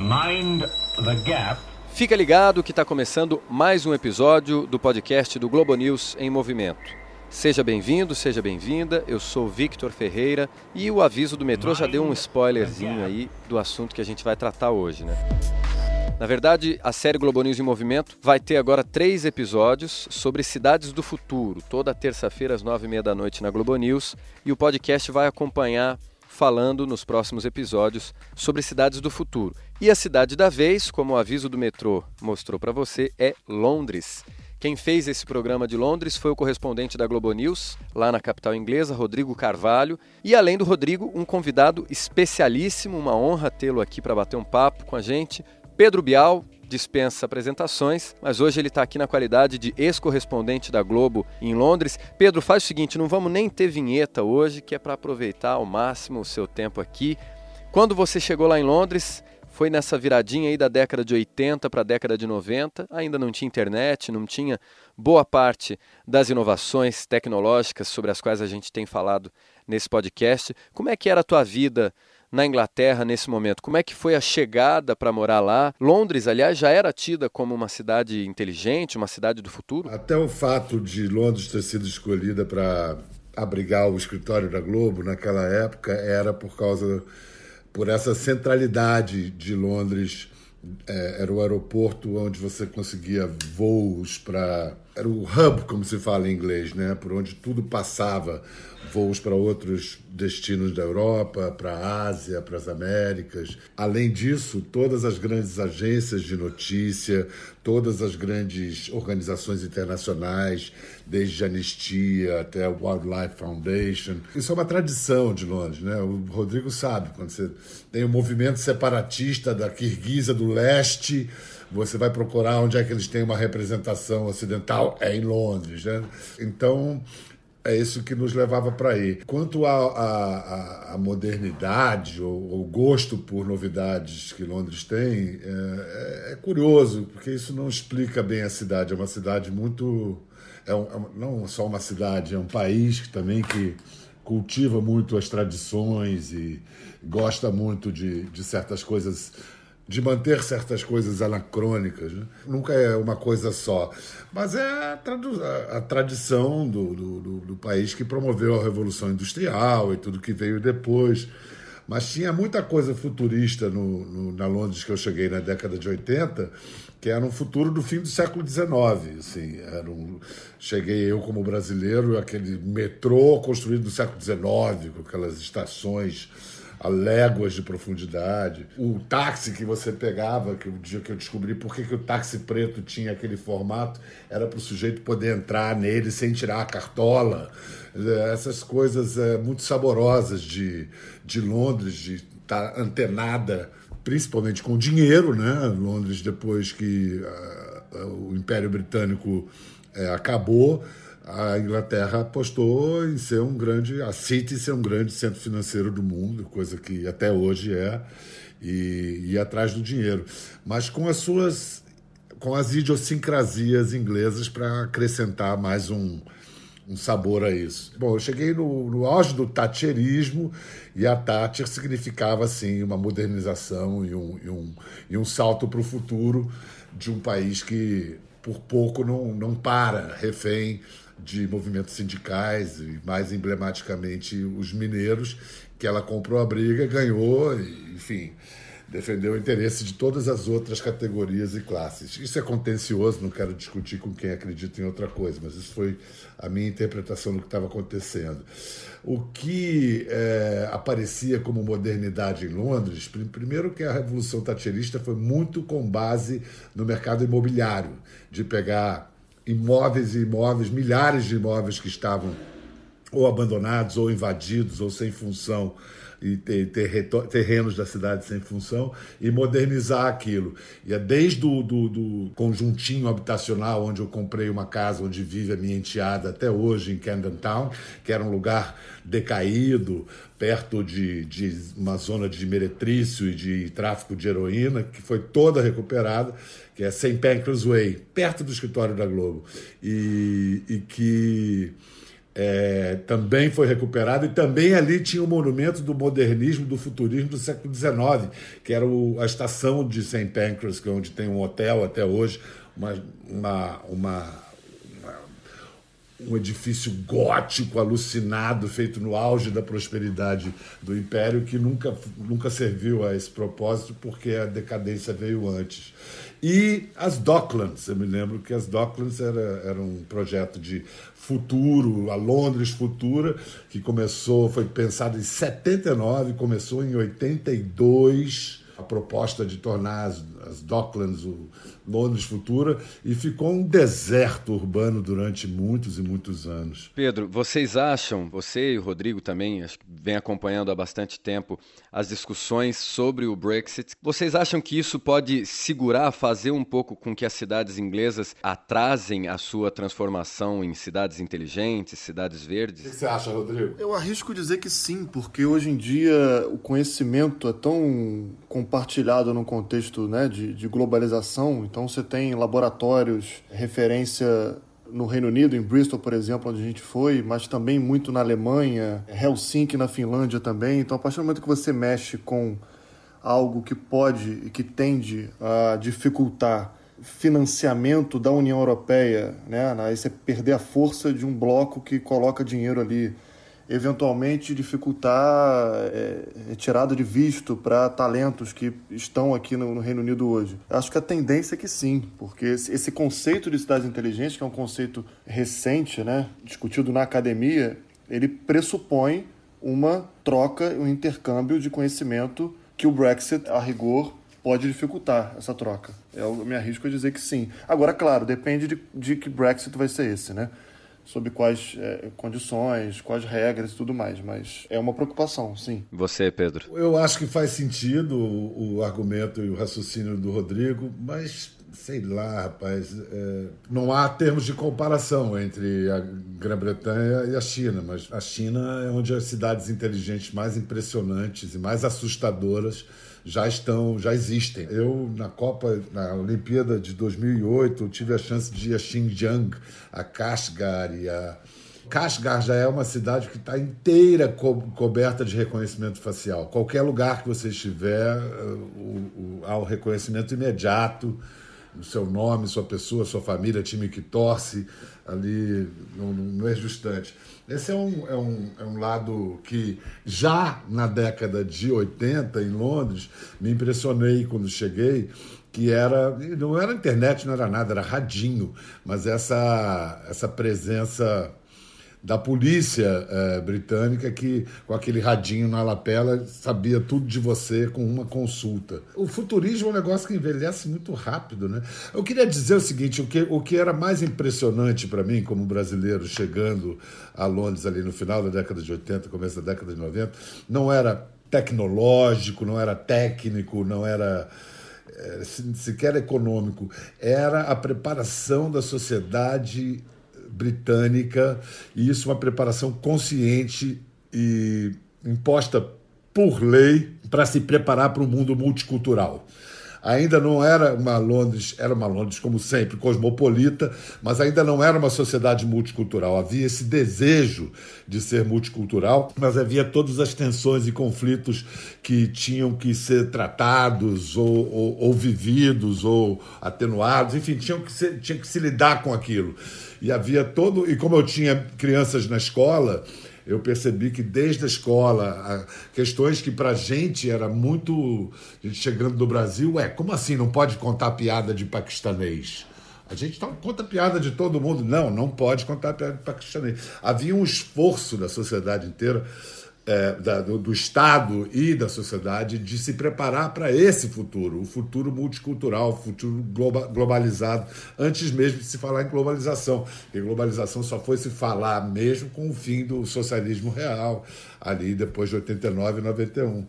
Mind the Gap. Fica ligado que está começando mais um episódio do podcast do Globo News em Movimento. Seja bem-vindo, seja bem-vinda. Eu sou Victor Ferreira e o aviso do metrô já deu um spoilerzinho aí do assunto que a gente vai tratar hoje, né? Na verdade, a série Globo News em Movimento vai ter agora três episódios sobre cidades do futuro, toda terça-feira às nove e meia da noite na Globo News, e o podcast vai acompanhar falando nos próximos episódios sobre cidades do futuro. E a cidade da vez, como o aviso do metrô mostrou para você, é Londres. Quem fez esse programa de Londres foi o correspondente da Globo News, lá na capital inglesa, Rodrigo Carvalho. E além do Rodrigo, um convidado especialíssimo, uma honra tê-lo aqui para bater um papo com a gente, Pedro Bial, dispensa apresentações, mas hoje ele está aqui na qualidade de ex-correspondente da Globo em Londres. Pedro, faz o seguinte, não vamos nem ter vinheta hoje, que é para aproveitar ao máximo o seu tempo aqui. Quando você chegou lá em Londres, foi nessa viradinha aí da década de 80 para a década de 90, ainda não tinha internet, não tinha boa parte das inovações tecnológicas sobre as quais a gente tem falado nesse podcast. Como é que era a tua vida na Inglaterra nesse momento? Como é que foi a chegada para morar lá? Londres, aliás, já era tida como uma cidade inteligente, uma cidade do futuro? Até o fato de Londres ter sido escolhida para abrigar o escritório da Globo naquela época era por causa por essa centralidade de Londres é, era o aeroporto onde você conseguia voos para. Era o hub, como se fala em inglês, né? por onde tudo passava voos para outros destinos da Europa, para a Ásia, para as Américas. Além disso, todas as grandes agências de notícia, todas as grandes organizações internacionais, desde a Anistia até a Wildlife Foundation. Isso é uma tradição de Londres, né? O Rodrigo sabe, quando você tem o um movimento separatista da Kirguisa do leste, você vai procurar onde é que eles têm uma representação ocidental, é em Londres, né? Então, é isso que nos levava para aí. Quanto à modernidade, ou gosto por novidades que Londres tem, é, é, curioso, porque isso não explica bem a cidade. É uma cidade muito. É, um, é não só uma cidade, é um país que, também que cultiva muito as tradições e gosta muito de, de certas coisas de manter certas coisas anacrônicas. Né? Nunca é uma coisa só. Mas é a, tradu a tradição do, do, do, país que promoveu a Revolução Industrial e tudo que veio depois. Mas tinha muita coisa futurista no, no, na Londres que eu cheguei na década de 80, que era um futuro do fim do século XIX. Assim, era um, cheguei eu como brasileiro, aquele metrô construído no século XIX, com aquelas estações a léguas de profundidade. O táxi que você pegava, que o dia que eu descobri por que, que o táxi preto tinha aquele formato, era para o sujeito poder entrar nele sem tirar a cartola. Essas coisas é, muito saborosas de, de Londres, de estar tá antenada, principalmente com dinheiro, né? Londres, depois que uh, o Império Britânico uh, acabou, a Inglaterra apostou em ser um grande, a City ser um grande centro financeiro do mundo, coisa que até hoje é, e ir atrás do dinheiro, mas com as suas, com as idiosincrasias inglesas para acrescentar mais um, um sabor a isso. Bom, eu cheguei no, no auge do Thatcherismo e a Thatcher significava assim uma modernização e um, e um, e um salto para o futuro de um país que por pouco não, não para, refém de movimentos sindicais e mais emblematicamente os mineiros, que ela comprou a briga, ganhou, e, enfim, defendeu o interesse de todas as outras categorias e classes. Isso é contencioso, não quero discutir com quem acredita em outra coisa, mas isso foi a minha interpretação do que estava acontecendo. O que é, aparecia como modernidade em Londres, primeiro que a Revolução Thatcherista foi muito com base no mercado imobiliário, de pegar imóveis e imóveis, milhares de imóveis que estavam ou abandonados, ou invadidos, ou sem função, e ter, ter terrenos da cidade sem função, e modernizar aquilo. E é desde o do, do, conjuntinho habitacional, onde eu comprei uma casa, onde vive a minha enteada até hoje, em Camden Town, que era um lugar decaído, perto de, de uma zona de meretrício e de tráfico de heroína, que foi toda recuperada, que é St. Pancras Way, perto do escritório da Globo, e, e que é, também foi recuperado e também ali tinha o monumento do modernismo, do futurismo do século XIX, que era o, a estação de St. Pancras, que é onde tem um hotel até hoje, uma, uma, uma um edifício gótico alucinado feito no auge da prosperidade do império que nunca, nunca serviu a esse propósito porque a decadência veio antes. E as Docklands, eu me lembro que as Docklands era, era um projeto de futuro, a Londres futura, que começou, foi pensado em 79, começou em 82 a proposta de tornar as, as Docklands o Londres futura e ficou um deserto urbano durante muitos e muitos anos. Pedro, vocês acham, você e o Rodrigo também, acho que vem acompanhando há bastante tempo as discussões sobre o Brexit. Vocês acham que isso pode segurar, fazer um pouco com que as cidades inglesas atrasem a sua transformação em cidades inteligentes, cidades verdes? O que você acha, Rodrigo? Eu arrisco dizer que sim, porque hoje em dia o conhecimento é tão compartilhado no contexto né, de, de globalização então você tem laboratórios, referência no Reino Unido, em Bristol, por exemplo, onde a gente foi, mas também muito na Alemanha, Helsinki, na Finlândia também. Então, a partir do momento que você mexe com algo que pode e que tende a dificultar financiamento da União Europeia, né? aí você perder a força de um bloco que coloca dinheiro ali eventualmente dificultar é, retirada de visto para talentos que estão aqui no, no, Reino Unido hoje? Acho que a tendência é que sim, porque esse conceito de cidades inteligentes, que é um conceito recente, né, discutido na academia, ele pressupõe uma troca, um intercâmbio de conhecimento que o Brexit, a rigor, pode dificultar essa troca. Eu me arrisco a dizer que sim. Agora, claro, depende de, de que Brexit vai ser esse, né? Sob quais é, condições, quais regras e tudo mais, mas é uma preocupação, sim. Você, Pedro? Eu acho que faz sentido o, o argumento e o raciocínio do Rodrigo, mas sei lá, rapaz, é, não há termos de comparação entre a Grã-Bretanha e a China, mas a China é onde as cidades inteligentes mais impressionantes e mais assustadoras já estão, já existem. Eu, na Copa, na Olimpíada de 2008, tive a chance de ir a Xinjiang, a Kashgar e a. Kashgar já é uma cidade que está inteira co coberta de reconhecimento facial. Qualquer lugar que você estiver, o, o, há o reconhecimento imediato do seu nome, sua pessoa, sua família, time que torce ali no, no ex-justante. Esse é um, é, um, é um lado que já na década de 80, em Londres, me impressionei quando cheguei, que era, não era internet, não era nada, era radinho, mas essa, essa presença da polícia é, britânica que, com aquele radinho na lapela, sabia tudo de você com uma consulta. O futurismo é um negócio que envelhece muito rápido, né? Eu queria dizer o seguinte: o que, o que era mais impressionante para mim, como brasileiro, chegando a Londres ali no final da década de 80, começo da década de 90, não era tecnológico, não era técnico, não era é, sequer econômico, era a preparação da sociedade britânica, e isso é uma preparação consciente e imposta por lei para se preparar para o mundo multicultural. Ainda não era uma Londres, era uma Londres, como sempre, cosmopolita, mas ainda não era uma sociedade multicultural. Havia esse desejo de ser multicultural, mas havia todas as tensões e conflitos que tinham que ser tratados, ou, ou, ou vividos, ou atenuados, enfim, tinham que ser, tinha que se lidar com aquilo. E havia todo. E como eu tinha crianças na escola, eu percebi que desde a escola, questões que para gente era muito. A gente chegando do Brasil, é, como assim não pode contar piada de paquistanês? A gente não conta piada de todo mundo. Não, não pode contar piada de paquistanês. Havia um esforço da sociedade inteira é, da, do, do, Estado e da sociedade de se preparar para esse futuro, o futuro multicultural, o futuro globa, globalizado, antes mesmo de se falar em globalização. E globalização só foi se falar mesmo com o fim do socialismo real, ali depois de 89 e 91.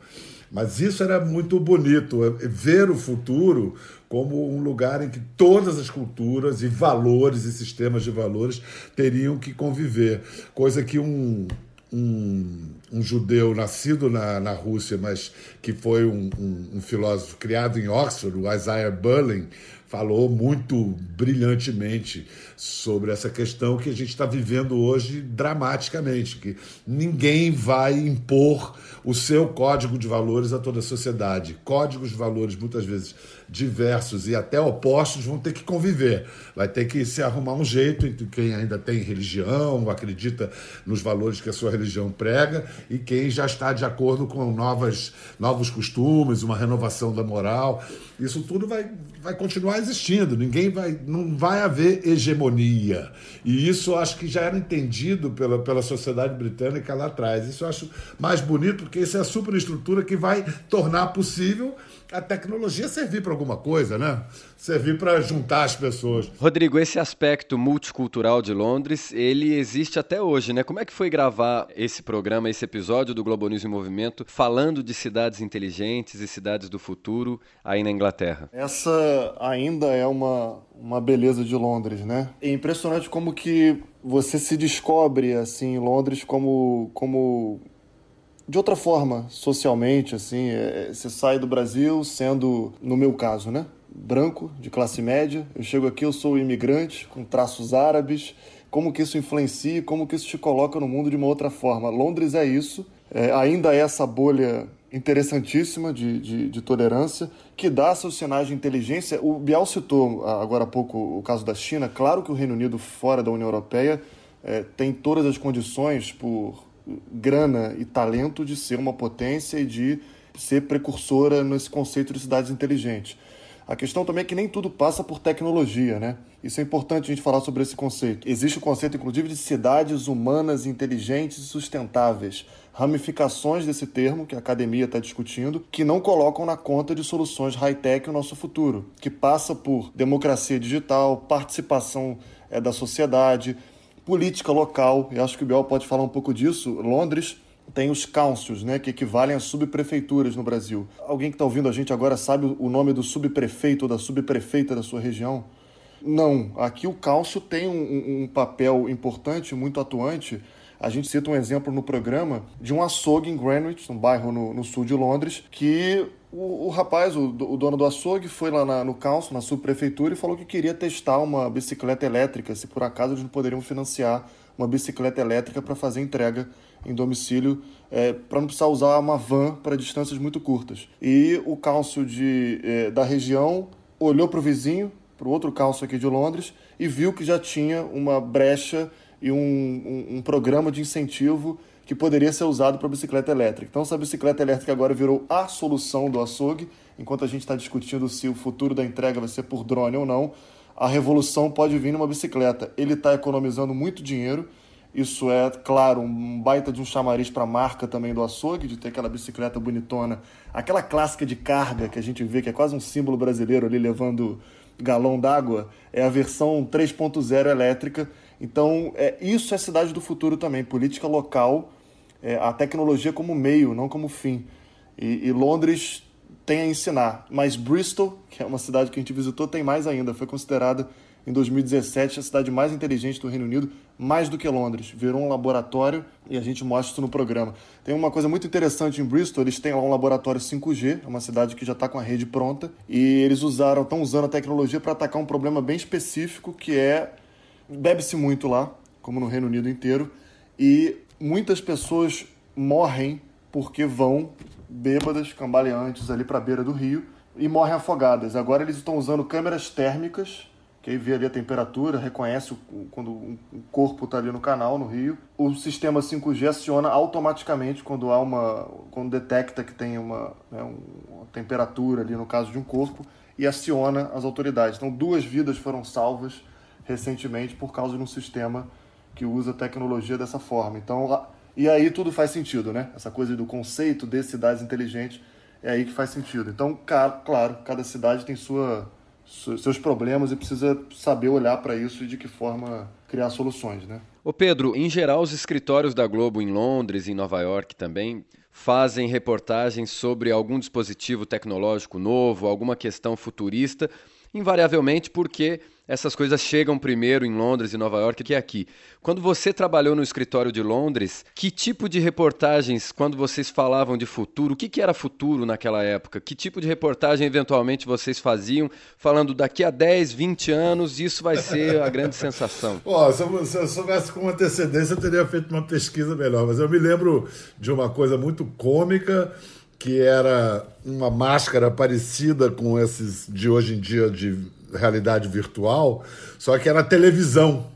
Mas isso era muito bonito, é, ver o futuro como um lugar em que todas as culturas e valores e sistemas de valores teriam que conviver, coisa que um um, um judeu nascido na, na Rússia, mas que foi um, um, um, filósofo criado em Oxford, o Isaiah Berlin, falou muito brilhantemente sobre essa questão que a gente está vivendo hoje dramaticamente, que ninguém vai impor o seu código de valores a toda a sociedade. Códigos de valores, muitas vezes diversos e até opostos, vão ter que conviver. Vai ter que se arrumar um jeito entre quem ainda tem religião, acredita nos valores que a sua religião prega, e quem já está de acordo com novas, novos costumes, uma renovação da moral. Isso tudo vai, vai continuar existindo. Ninguém vai, não vai haver hegemonia. E isso acho que já era entendido pela, pela sociedade britânica lá atrás. Isso eu acho mais bonito, porque isso é a superestrutura que vai tornar possível a tecnologia servir para alguma coisa, né? Servir para juntar as pessoas. Rodrigo, esse aspecto multicultural de Londres, ele existe até hoje, né? Como é que foi gravar esse programa, esse episódio do Globo News em Movimento, falando de cidades inteligentes e cidades do futuro aí na Inglaterra? Essa ainda é uma, uma beleza de Londres, né? É impressionante como que você se descobre assim em Londres como como de outra forma, socialmente, assim, é, você sai do Brasil sendo, no meu caso, né, branco, de classe média, eu chego aqui, eu sou imigrante, com traços árabes, como que isso influencia, como que isso te coloca no mundo de uma outra forma. Londres é isso, é, ainda é essa bolha interessantíssima de, de, de, tolerância, que dá seus sinais de inteligência. O Bial citou agora há pouco o caso da China. Claro que o Reino Unido, fora da União Europeia, é, tem todas as condições por grana e talento de ser uma potência e de ser precursora nesse conceito de cidades inteligentes. A questão também é que nem tudo passa por tecnologia, né? Isso é importante a gente falar sobre esse conceito. Existe o conceito, inclusive, de cidades humanas inteligentes e sustentáveis. Ramificações desse termo, que a academia está discutindo, que não colocam na conta de soluções high-tech o nosso futuro, que passa por democracia digital, participação é, da sociedade, política local, e acho que o Biel pode falar um pouco disso. Londres tem os councils, né, que equivalem a subprefeituras no Brasil. Alguém que está ouvindo a gente agora sabe o nome do subprefeito ou da subprefeita da sua região? Não. Aqui o council tem um, um papel importante, muito atuante. A gente cita um exemplo no programa de um açougue em Greenwich, um bairro no, no sul de Londres, que o, o rapaz, o, o, dono do açougue, foi lá na, no council, na subprefeitura, e falou que queria testar uma bicicleta elétrica, se por acaso eles não poderiam financiar uma bicicleta elétrica para fazer entrega em domicílio, é, para não precisar usar uma van para distâncias muito curtas. E o council de, é, da região olhou para o vizinho, para o outro council aqui de Londres, e viu que já tinha uma brecha e um, um, um programa de incentivo que poderia ser usado para bicicleta elétrica. Então, essa bicicleta elétrica agora virou a solução do açougue, enquanto a gente está discutindo se o futuro da entrega vai ser por drone ou não. A revolução pode vir numa bicicleta. Ele está economizando muito dinheiro. Isso é, claro, um baita de um chamariz para a marca também do açougue, de ter aquela bicicleta bonitona, aquela clássica de carga que a gente vê, que é quase um símbolo brasileiro ali levando galão d'água, é a versão 3.0 elétrica então, é, isso é cidade do futuro também, política local, é, a tecnologia como meio, não como fim. E, e, Londres tem a ensinar, mas Bristol, que é uma cidade que a gente visitou, tem mais ainda. Foi considerada em 2017 a cidade mais inteligente do Reino Unido, mais do que Londres. Virou um laboratório e a gente mostra isso no programa. Tem uma coisa muito interessante em Bristol, eles têm lá um laboratório 5G, é uma cidade que já está com a rede pronta, e eles usaram, estão usando a tecnologia para atacar um problema bem específico que é bebe-se muito lá, como no Reino Unido inteiro, e muitas pessoas morrem porque vão bêbadas, cambaleantes ali para a beira do rio e morrem afogadas. Agora eles estão usando câmeras térmicas, que aí vê ali a temperatura, reconhece o, quando o corpo está ali no canal, no rio. O sistema 5G aciona automaticamente quando há uma, quando detecta que tem uma, né, uma temperatura ali no caso de um corpo e aciona as autoridades. Então duas vidas foram salvas recentemente por causa de um sistema que usa tecnologia dessa forma. Então, e aí tudo faz sentido, né? Essa coisa do conceito de cidades inteligentes é aí que faz sentido. Então, claro, cada cidade tem sua, seus problemas e precisa saber olhar para isso e de que forma criar soluções, né? Ô Pedro, em geral os escritórios da Globo em Londres, em Nova York também, fazem reportagens sobre algum dispositivo tecnológico novo, alguma questão futurista invariavelmente porque essas coisas chegam primeiro em Londres e Nova York que aqui. Quando você trabalhou no escritório de Londres, que tipo de reportagens, quando vocês falavam de futuro, o que, que era futuro naquela época? Que tipo de reportagem eventualmente vocês faziam, falando daqui a 10, 20 anos, isso vai ser a grande sensação? Pô, se, eu, se eu soubesse com antecedência, eu teria feito uma pesquisa melhor, mas eu me lembro de uma coisa muito cômica que era uma máscara parecida com esses de hoje em dia de realidade virtual, só que era televisão.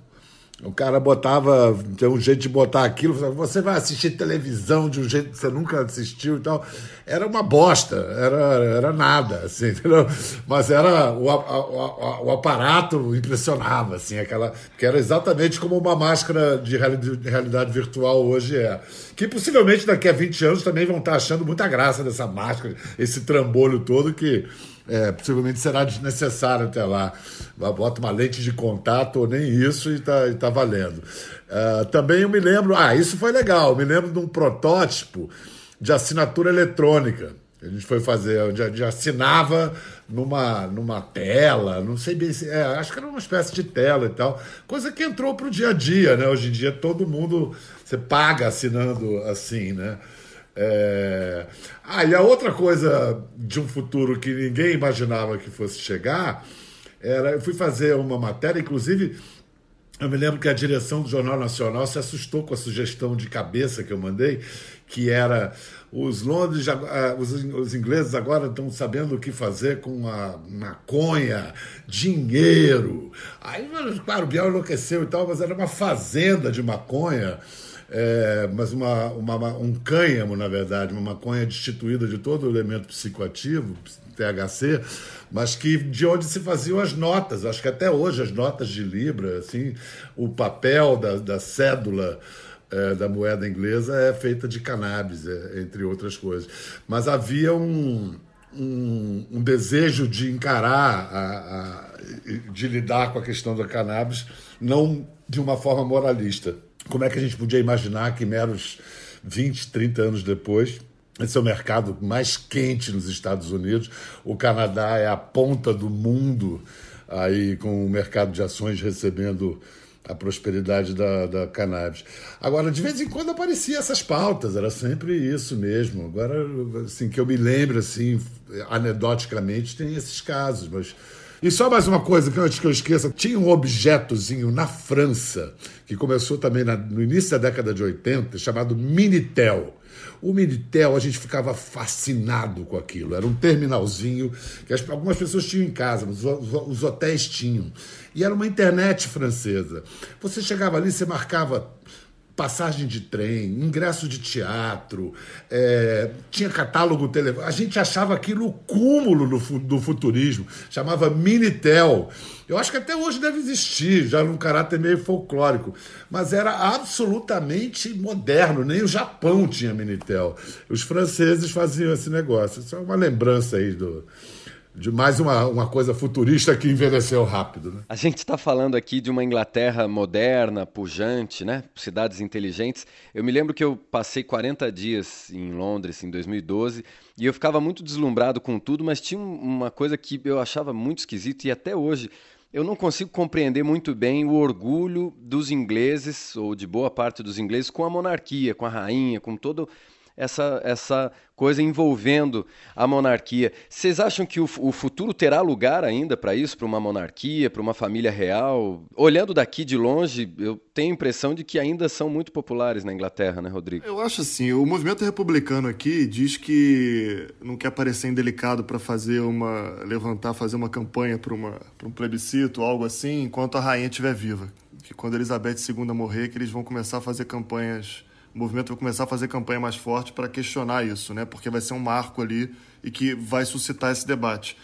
O cara botava, tem um jeito de botar aquilo, você vai assistir televisão de um jeito que você nunca assistiu e tal. Era uma bosta, era, era nada, assim, entendeu? Mas era, o, o, o aparato impressionava, assim, aquela, que era exatamente como uma máscara de realidade virtual hoje é. Que possivelmente daqui a 20 anos também vão estar achando muita graça dessa máscara, esse trambolho todo que é, possivelmente será desnecessário até lá. Bota uma lente de contato ou nem isso e está tá valendo. Uh, também eu me lembro, ah, isso foi legal, me lembro de um protótipo de assinatura eletrônica. A gente foi fazer, onde assinava numa, numa tela, não sei bem se. É, acho que era uma espécie de tela e tal. Coisa que entrou para o dia a dia, né? Hoje em dia todo mundo. Você paga assinando assim, né? É... Ah, e a outra coisa de um futuro que ninguém imaginava que fosse chegar era. Eu fui fazer uma matéria, inclusive. Eu me lembro que a direção do Jornal Nacional se assustou com a sugestão de cabeça que eu mandei, que era os Londres, ah, os, ingleses agora estão sabendo o que fazer com a maconha, dinheiro. Aí, claro, o Biel enlouqueceu e tal, mas era uma fazenda de maconha é, mas uma, uma, um cânhamo, na verdade, uma maconha destituída de todo o elemento psicoativo, THC, mas que de onde se faziam as notas. Acho que até hoje as notas de Libra, assim, o papel da, da cédula é, da moeda inglesa é feita de cannabis, é, entre outras coisas. Mas havia um, um, um desejo de encarar, a, a, de lidar com a questão da cannabis, não de uma forma moralista. Como é que a gente podia imaginar que meros 20, 30 anos depois, esse é o mercado mais quente nos Estados Unidos, o Canadá é a ponta do mundo, aí com o mercado de ações recebendo a prosperidade da, da cannabis. Agora, de vez em quando apareciam essas pautas, era sempre isso mesmo. Agora, assim, que eu me lembro, assim, anedoticamente, tem esses casos, mas e só mais uma coisa que antes que eu esqueça: tinha um objetozinho na França, que começou também na, no início da década de 80, chamado Minitel. O Minitel, a gente ficava fascinado com aquilo. Era um terminalzinho que as, algumas pessoas tinham em casa, mas os, os hotéis tinham. E era uma internet francesa. Você chegava ali, você marcava passagem de trem, ingresso de teatro, é, tinha catálogo telefônico. A gente achava aquilo o cúmulo do, do futurismo, chamava Minitel. Eu acho que até hoje deve existir, já num caráter meio folclórico, mas era absolutamente moderno, nem o Japão tinha Minitel. Os franceses faziam esse negócio. Isso é uma lembrança aí do, de mais uma, uma coisa futurista que envelheceu rápido. Né? A gente está falando aqui de uma Inglaterra moderna, pujante, né? cidades inteligentes. Eu me lembro que eu passei 40 dias em Londres em 2012 e eu ficava muito deslumbrado com tudo, mas tinha uma coisa que eu achava muito esquisita e até hoje eu não consigo compreender muito bem o orgulho dos ingleses, ou de boa parte dos ingleses, com a monarquia, com a rainha, com todo essa, essa coisa envolvendo a monarquia. Vocês acham que o, o futuro terá lugar ainda para isso, para uma monarquia, para uma família real? Olhando daqui de longe, eu tenho a impressão de que ainda são muito populares na Inglaterra, né, Rodrigo? Eu acho assim, o movimento republicano aqui diz que não quer parecer indelicado para fazer uma levantar, fazer uma campanha para um plebiscito, algo assim, enquanto a rainha estiver viva. Que quando Elizabeth II morrer, que eles vão começar a fazer campanhas o movimento vai começar a fazer campanha mais forte para questionar isso, né? Porque vai ser um marco ali e que vai suscitar esse debate.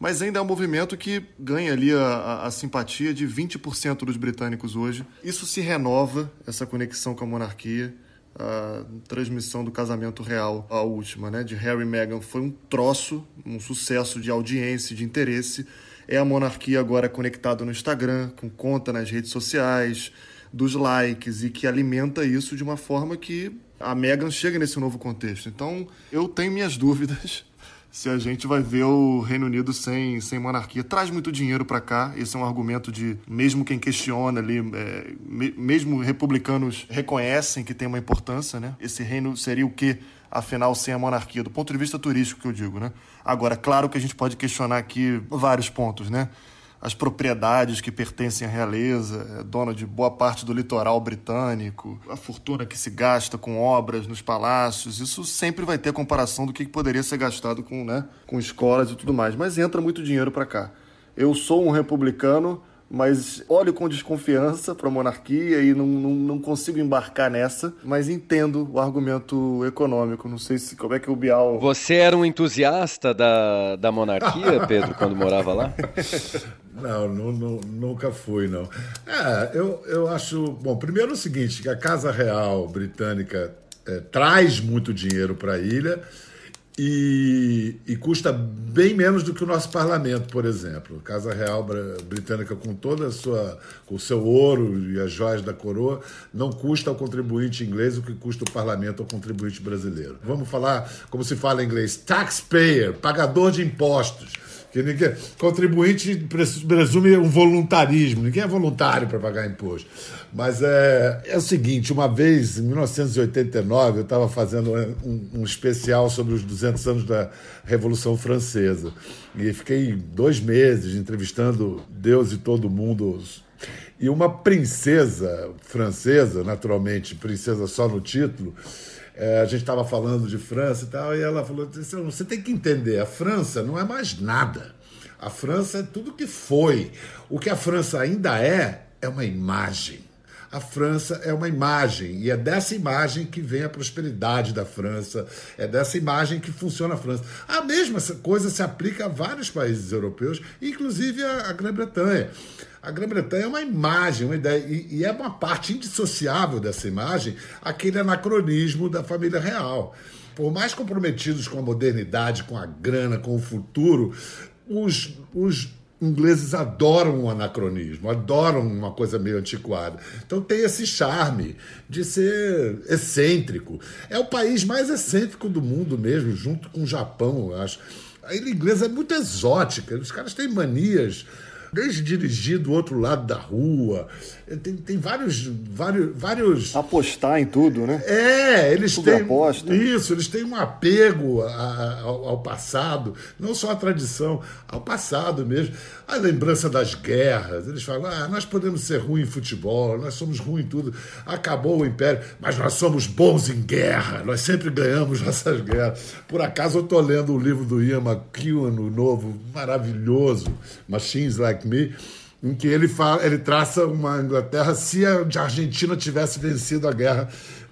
Mas ainda é um movimento que ganha ali a, a, simpatia de 20% dos britânicos hoje. Isso se renova, essa conexão com a monarquia. A transmissão do casamento real, a última, né, de Harry e Meghan, foi um troço, um sucesso de audiência, de interesse. É a monarquia agora conectada no Instagram, com conta nas redes sociais, dos likes e que alimenta isso de uma forma que a Megan chega nesse novo contexto. Então, eu tenho minhas dúvidas se a gente vai ver o Reino Unido sem, sem monarquia. Traz muito dinheiro para cá, esse é um argumento de, mesmo quem questiona ali, é, me, mesmo republicanos reconhecem que tem uma importância, né? Esse reino seria o quê, afinal, sem a monarquia? Do ponto de vista turístico que eu digo, né? Agora, claro que a gente pode questionar aqui vários pontos, né? As propriedades que pertencem à realeza, é dona de boa parte do litoral britânico, a fortuna que se gasta com obras nos palácios, isso sempre vai ter comparação do que poderia ser gastado com, né, com escolas e tudo mais, mas entra muito dinheiro para cá. Eu sou um republicano, mas olho com desconfiança para a monarquia e não, não, não, consigo embarcar nessa, mas entendo o argumento econômico. Não sei se como é que o Bial. Você era um entusiasta da, da monarquia, Pedro, quando morava lá? Não, não, não, nunca fui, não. É, eu, eu acho. Bom, primeiro é o seguinte: a Casa Real Britânica é, traz muito dinheiro para a ilha e, e, custa bem menos do que o nosso parlamento, por exemplo. Casa Real Britânica, com toda a sua, com o seu ouro e as joias da coroa, não custa ao contribuinte inglês o que custa o parlamento ao contribuinte brasileiro. Vamos falar como se fala em inglês: taxpayer, pagador de impostos. Que ninguém, contribuinte presume um voluntarismo, ninguém é voluntário para pagar imposto. Mas é, é o seguinte: uma vez, em 1989, eu estava fazendo um, um, especial sobre os 200 anos da Revolução Francesa. E fiquei dois meses entrevistando Deus e todo mundo. E uma princesa francesa, naturalmente, princesa só no título, é, a gente estava falando de França e tal, e ela falou: você tem que entender, a França não é mais nada. A França é tudo que foi. O que a França ainda é, é uma imagem. A França é uma imagem, e é dessa imagem que vem a prosperidade da França, é dessa imagem que funciona a França. A mesma coisa se aplica a vários países europeus, inclusive a, Grã-Bretanha. A Grã-Bretanha é uma imagem, uma ideia, e, e é uma parte indissociável dessa imagem aquele anacronismo da família real. Por mais comprometidos com a modernidade, com a grana, com o futuro, os, os ingleses adoram o anacronismo, adoram uma coisa meio antiquada. Então tem esse charme de ser excêntrico. É o país mais excêntrico do mundo mesmo, junto com o Japão, eu acho. A ilha inglesa é muito exótica, os caras têm manias desde dirigir do outro lado da rua. Tem, tem vários, vários, vários. Apostar em tudo, né? É, eles tudo têm. Aposta. Isso, eles têm um apego a, ao, ao, passado, não só à tradição, ao passado mesmo. A lembrança das guerras. Eles falam: ah, nós podemos ser ruins em futebol, nós somos ruins em tudo. Acabou o império, mas nós somos bons em guerra, nós sempre ganhamos nossas guerras. Por acaso eu estou lendo o livro do Ian McEwan, o novo, maravilhoso, Machines Like Me em que ele, fala, ele traça uma Inglaterra se a Argentina tivesse vencido a guerra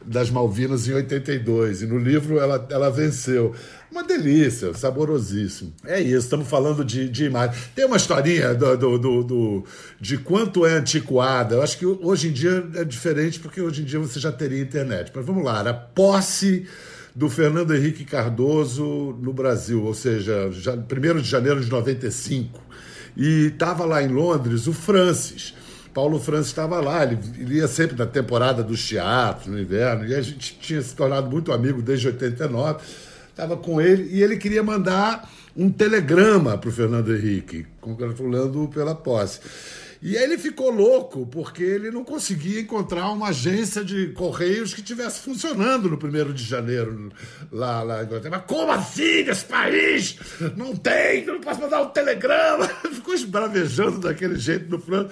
das Malvinas em 82. E no livro ela, ela venceu. Uma delícia, saborosíssimo. É isso, estamos falando de, de imagem. Tem uma historinha do, do, do, do, de quanto é antiquada. Eu acho que hoje em dia é diferente, porque hoje em dia você já teria internet. Mas vamos lá, a posse do Fernando Henrique Cardoso no Brasil, ou seja, 1 de janeiro de 95 e estava lá em Londres o Francis. Paulo Francis estava lá, ele, ele ia sempre na temporada dos teatros, no inverno, e a gente tinha se tornado muito amigo desde 89. Estava com ele e ele queria mandar um telegrama para o Fernando Henrique, congratulando pela posse. E aí ele ficou louco, porque ele não conseguia encontrar uma agência de correios que estivesse funcionando no 1 de janeiro lá, lá em Inglaterra. Mas como assim nesse país? Não tem, não posso mandar um telegrama. Ficou esbravejando daquele jeito no plano,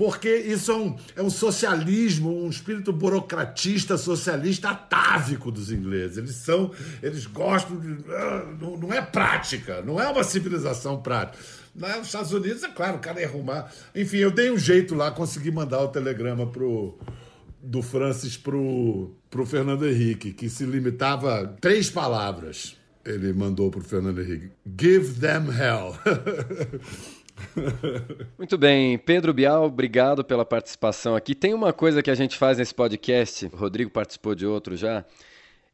porque isso é um, é um socialismo, um espírito burocratista, socialista atávico dos ingleses. Eles são, eles gostam de. Ah, não, é prática, não é uma civilização prática. Nos Estados Unidos, é claro, o cara ia arrumar. Enfim, eu dei um jeito lá, consegui mandar o telegrama pro, do Francis pro, pro Fernando Henrique, que se limitava a três palavras. Ele mandou pro Fernando Henrique: Give them hell. Muito bem, Pedro Bial, obrigado pela participação aqui. Tem uma coisa que a gente faz nesse podcast, o Rodrigo participou de outro já,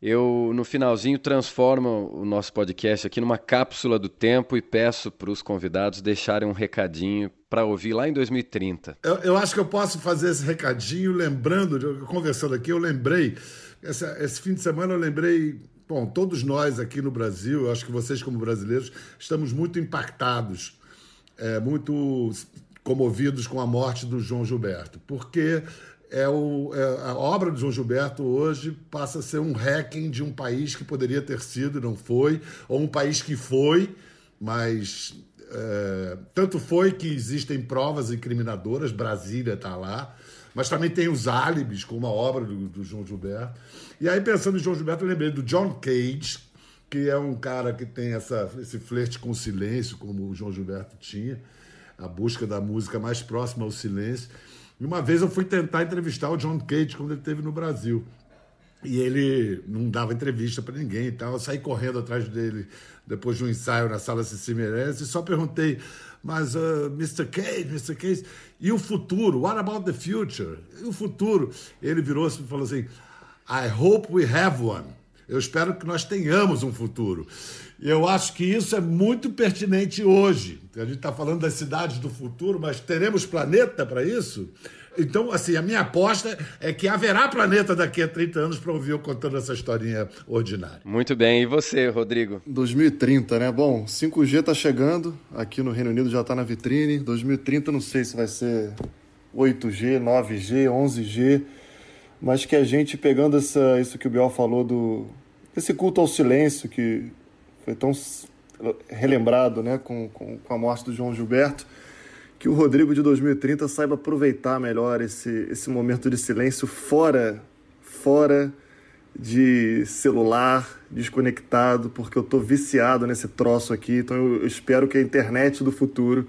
eu no finalzinho transformo o nosso podcast aqui numa cápsula do tempo e peço para os convidados deixarem um recadinho para ouvir lá em 2030. Eu, eu, acho que eu posso fazer esse recadinho lembrando, conversando aqui, eu lembrei, essa, esse fim de semana eu lembrei bom, todos nós aqui no Brasil, eu acho que vocês como brasileiros, estamos muito impactados, é, muito comovidos com a morte do João Gilberto, porque é o, é, a obra de João Gilberto hoje passa a ser um hacking de um país que poderia ter sido e não foi, ou um país que foi, mas é, tanto foi que existem provas incriminadoras, Brasília está lá, mas também tem os álibis, como a obra do, do, João Gilberto. E aí, pensando em João Gilberto, eu lembrei do John Cage, que é um cara que tem essa, esse flerte com o silêncio, como o João Gilberto tinha, a busca da música mais próxima ao silêncio. E uma vez eu fui tentar entrevistar o John Cage quando ele esteve no Brasil. E ele não dava entrevista para ninguém e tal. Eu saí correndo atrás dele depois de um ensaio na sala Cecília Meirelles e só perguntei, mas uh, Mr. Cage, Mr. Cage, e o futuro? What about the future? E o futuro? Ele virou-se e falou assim, I hope we have one. Eu espero que nós tenhamos um futuro. E eu acho que isso é muito pertinente hoje. A gente está falando das cidades do futuro, mas teremos planeta para isso? Então, assim, a minha aposta é que haverá planeta daqui a 30 anos para ouvir eu contando essa historinha ordinária. Muito bem. E você, Rodrigo? 2030, né? Bom, 5G está chegando. Aqui no Reino Unido já está na vitrine. 2030 não sei se vai ser 8G, 9G, 11G. Mas que a gente, pegando essa, isso que o Biel falou do... Esse culto ao silêncio que foi tão relembrado né, com, com, com a morte do João Gilberto que o Rodrigo de 2030 saiba aproveitar melhor esse, esse momento de silêncio fora, fora de celular, desconectado, porque eu estou viciado nesse troço aqui. Então eu espero que a internet do futuro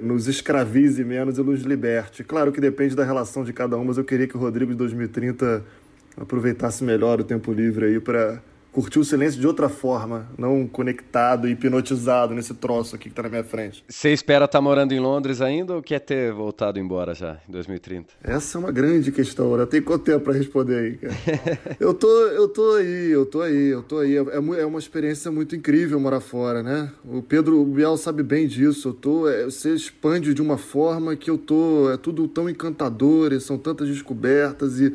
nos escravize menos e nos liberte. Claro que depende da relação de cada um, mas eu queria que o Rodrigo de 2030 aproveitasse melhor o tempo livre aí para curtir o silêncio de outra forma, não conectado, hipnotizado nesse troço aqui que está na minha frente. Você espera estar tá morando em Londres ainda ou quer ter voltado embora já em 2030? Essa é uma grande questão, né? Tem quanto tempo para responder aí, cara? eu tô, eu tô aí, eu tô aí, eu tô aí. É, é uma experiência muito incrível morar fora, né? O Pedro o Biel sabe bem disso. Eu tô, é, você expande de uma forma que eu tô, é tudo tão encantador, e são tantas descobertas e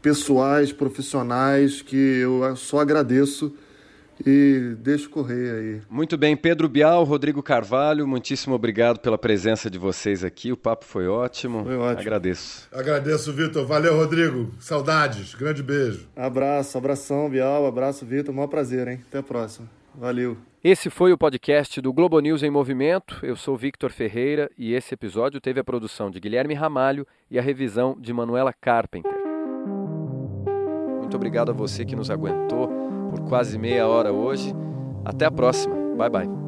pessoais, profissionais, que eu só agradeço e deixo correr aí. Muito bem, Pedro Bial, Rodrigo Carvalho, muitíssimo obrigado pela presença de vocês aqui. O papo foi ótimo. Foi ótimo. Agradeço. Agradeço, Vitor. Valeu, Rodrigo. Saudades. Grande beijo. Abraço, abração, Bial. Abraço, Vitor. Maior prazer, hein? Até a próxima. Valeu. Esse foi o podcast do Globo News em Movimento. Eu sou Victor Ferreira e esse episódio teve a produção de Guilherme Ramalho e a revisão de Manuela Carpenter. Muito obrigado a você que nos aguentou por quase meia hora hoje. Até a próxima. Bye bye.